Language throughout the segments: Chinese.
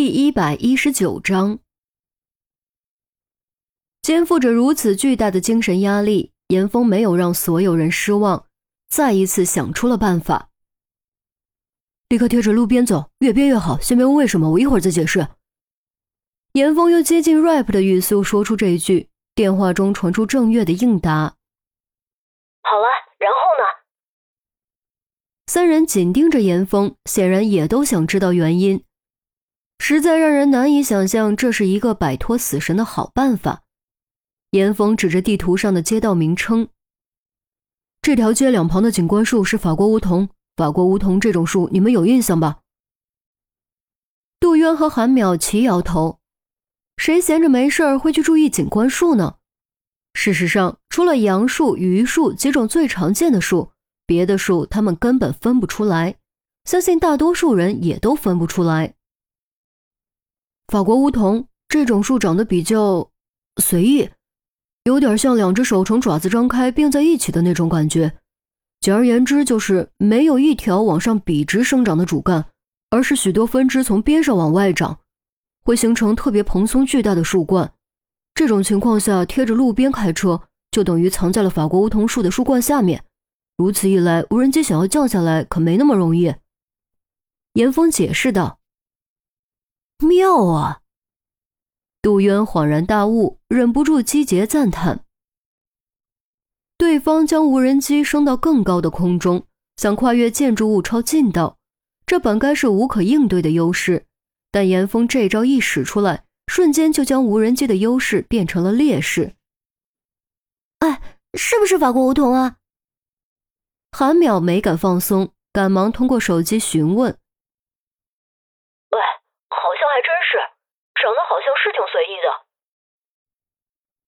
第一百一十九章，肩负着如此巨大的精神压力，严峰没有让所有人失望，再一次想出了办法。立刻贴着路边走，越边越好。先别问为什么，我一会儿再解释。严峰用接近 rap 的语速说出这一句，电话中传出郑月的应答：“好了，然后呢？”三人紧盯着严峰，显然也都想知道原因。实在让人难以想象，这是一个摆脱死神的好办法。严峰指着地图上的街道名称：“这条街两旁的景观树是法国梧桐。法国梧桐这种树，你们有印象吧？”杜渊和韩淼齐摇头：“谁闲着没事儿会去注意景观树呢？事实上，除了杨树、榆树几种最常见的树，别的树他们根本分不出来。相信大多数人也都分不出来。”法国梧桐这种树长得比较随意，有点像两只手呈爪子张开并在一起的那种感觉。简而言之，就是没有一条往上笔直生长的主干，而是许多分支从边上往外长，会形成特别蓬松巨大的树冠。这种情况下，贴着路边开车，就等于藏在了法国梧桐树的树冠下面。如此一来，无人机想要降下来可没那么容易。严峰解释道。妙啊！杜渊恍然大悟，忍不住击节赞叹。对方将无人机升到更高的空中，想跨越建筑物超近道，这本该是无可应对的优势，但严峰这招一使出来，瞬间就将无人机的优势变成了劣势。哎，是不是法国梧桐啊？韩淼没敢放松，赶忙通过手机询问。喂，长得好像是挺随意的。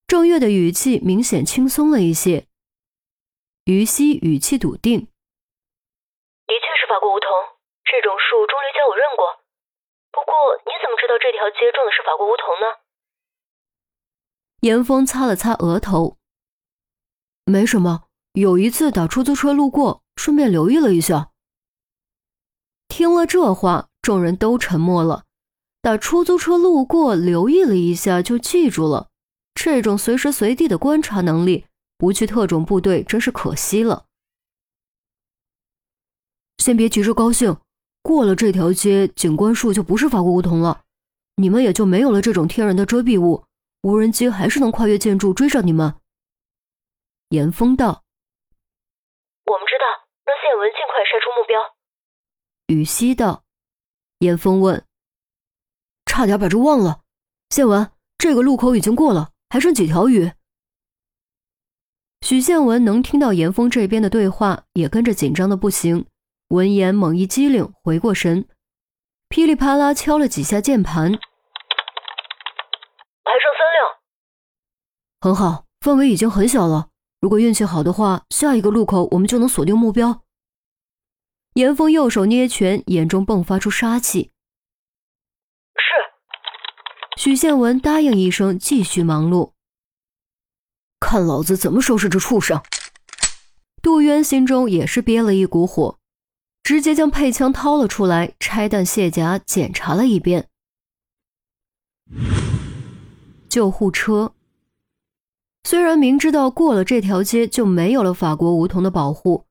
郑月的语气明显轻松了一些。于西语气笃定：“的确是法国梧桐，这种树钟离家我认过。不过你怎么知道这条街种的是法国梧桐呢？”严峰擦了擦额头：“没什么，有一次打出租车路过，顺便留意了一下。”听了这话，众人都沉默了。打出租车路过，留意了一下就记住了。这种随时随地的观察能力，不去特种部队真是可惜了。先别急着高兴，过了这条街，景观树就不是法国梧桐了，你们也就没有了这种天然的遮蔽物，无人机还是能跨越建筑追上你们。严峰道：“我们知道，让谢文尽快筛出目标。”雨熙道：“严峰问。”差点把这忘了，宪文，这个路口已经过了，还剩几条鱼？许宪文能听到严峰这边的对话，也跟着紧张的不行。闻言猛一机灵，回过神，噼里啪啦敲了几下键盘，还剩三辆，很好，范围已经很小了。如果运气好的话，下一个路口我们就能锁定目标。严峰右手捏拳，眼中迸发出杀气。许宪文答应一声，继续忙碌。看老子怎么收拾这畜生！杜渊心中也是憋了一股火，直接将配枪掏了出来，拆弹卸甲，检查了一遍。救护车。虽然明知道过了这条街就没有了法国梧桐的保护，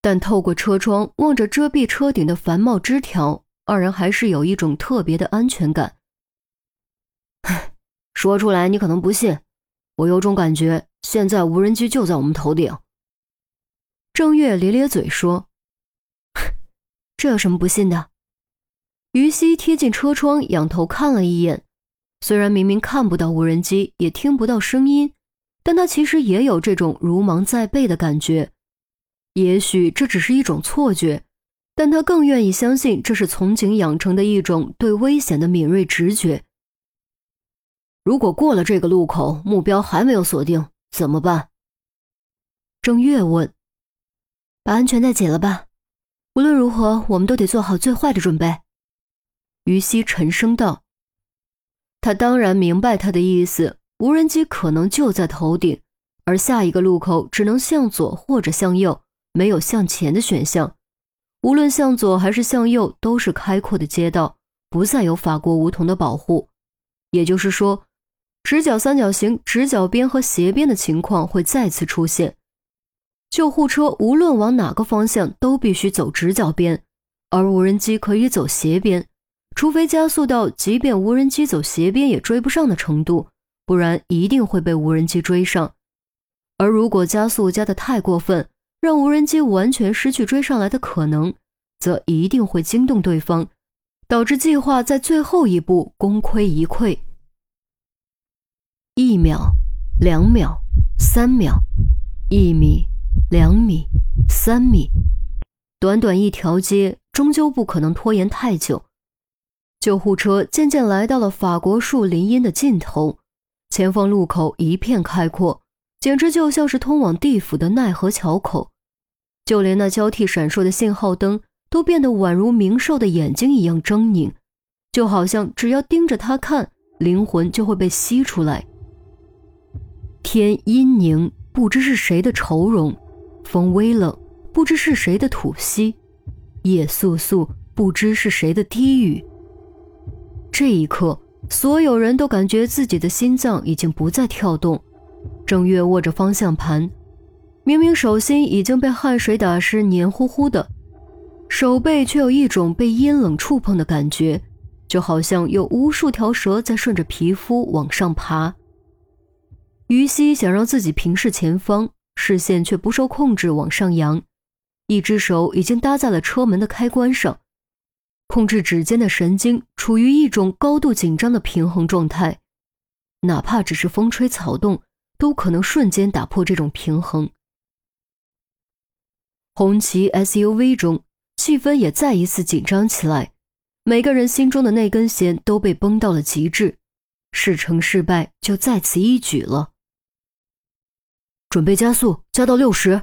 但透过车窗望着遮蔽车顶的繁茂枝条，二人还是有一种特别的安全感。说出来你可能不信，我有种感觉，现在无人机就在我们头顶。郑月咧咧嘴说：“这有什么不信的？”于西贴近车窗，仰头看了一眼，虽然明明看不到无人机，也听不到声音，但他其实也有这种如芒在背的感觉。也许这只是一种错觉，但他更愿意相信这是从警养成的一种对危险的敏锐直觉。如果过了这个路口，目标还没有锁定，怎么办？郑月问。把安全带解了吧，无论如何，我们都得做好最坏的准备。于西沉声道。他当然明白他的意思，无人机可能就在头顶，而下一个路口只能向左或者向右，没有向前的选项。无论向左还是向右，都是开阔的街道，不再有法国梧桐的保护，也就是说，直角三角形直角边和斜边的情况会再次出现。救护车无论往哪个方向都必须走直角边，而无人机可以走斜边，除非加速到即便无人机走斜边也追不上的程度，不然一定会被无人机追上。而如果加速加的太过分，让无人机完全失去追上来的可能，则一定会惊动对方，导致计划在最后一步功亏一篑。一秒，两秒，三秒，一米。两米，三米，短短一条街，终究不可能拖延太久。救护车渐渐来到了法国树林荫的尽头，前方路口一片开阔，简直就像是通往地府的奈何桥口。就连那交替闪烁的信号灯都变得宛如冥兽的眼睛一样狰狞，就好像只要盯着它看，灵魂就会被吸出来。天阴凝，不知是谁的愁容。风微冷，不知是谁的吐息；夜簌簌，不知是谁的低语。这一刻，所有人都感觉自己的心脏已经不再跳动。正月握着方向盘，明明手心已经被汗水打湿，黏糊糊的，手背却有一种被阴冷触碰的感觉，就好像有无数条蛇在顺着皮肤往上爬。于西想让自己平视前方。视线却不受控制往上扬，一只手已经搭在了车门的开关上，控制指尖的神经处于一种高度紧张的平衡状态，哪怕只是风吹草动，都可能瞬间打破这种平衡。红旗 SUV 中，气氛也再一次紧张起来，每个人心中的那根弦都被绷到了极致，事成事败就在此一举了。准备加速，加到六十。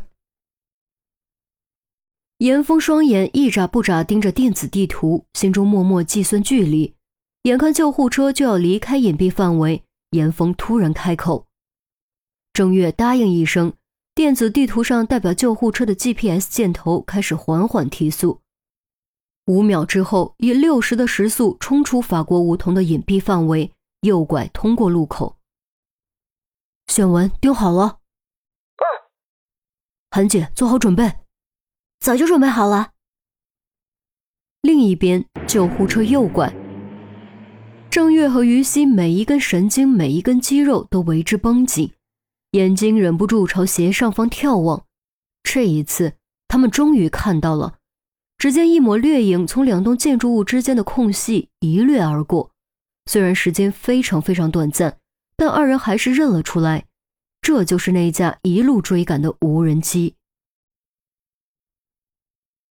严峰双眼一眨不眨盯着电子地图，心中默默计算距离。眼看救护车就要离开隐蔽范围，严峰突然开口：“正月答应一声。”电子地图上代表救护车的 GPS 箭头开始缓缓提速，五秒之后，以六十的时速冲出法国梧桐的隐蔽范围，右拐通过路口。选文丢好了。韩姐，做好准备，早就准备好了。另一边，救护车右拐，郑月和于西每一根神经、每一根肌肉都为之绷紧，眼睛忍不住朝斜上方眺望。这一次，他们终于看到了，只见一抹掠影从两栋建筑物之间的空隙一掠而过。虽然时间非常非常短暂，但二人还是认了出来。这就是那架一路追赶的无人机。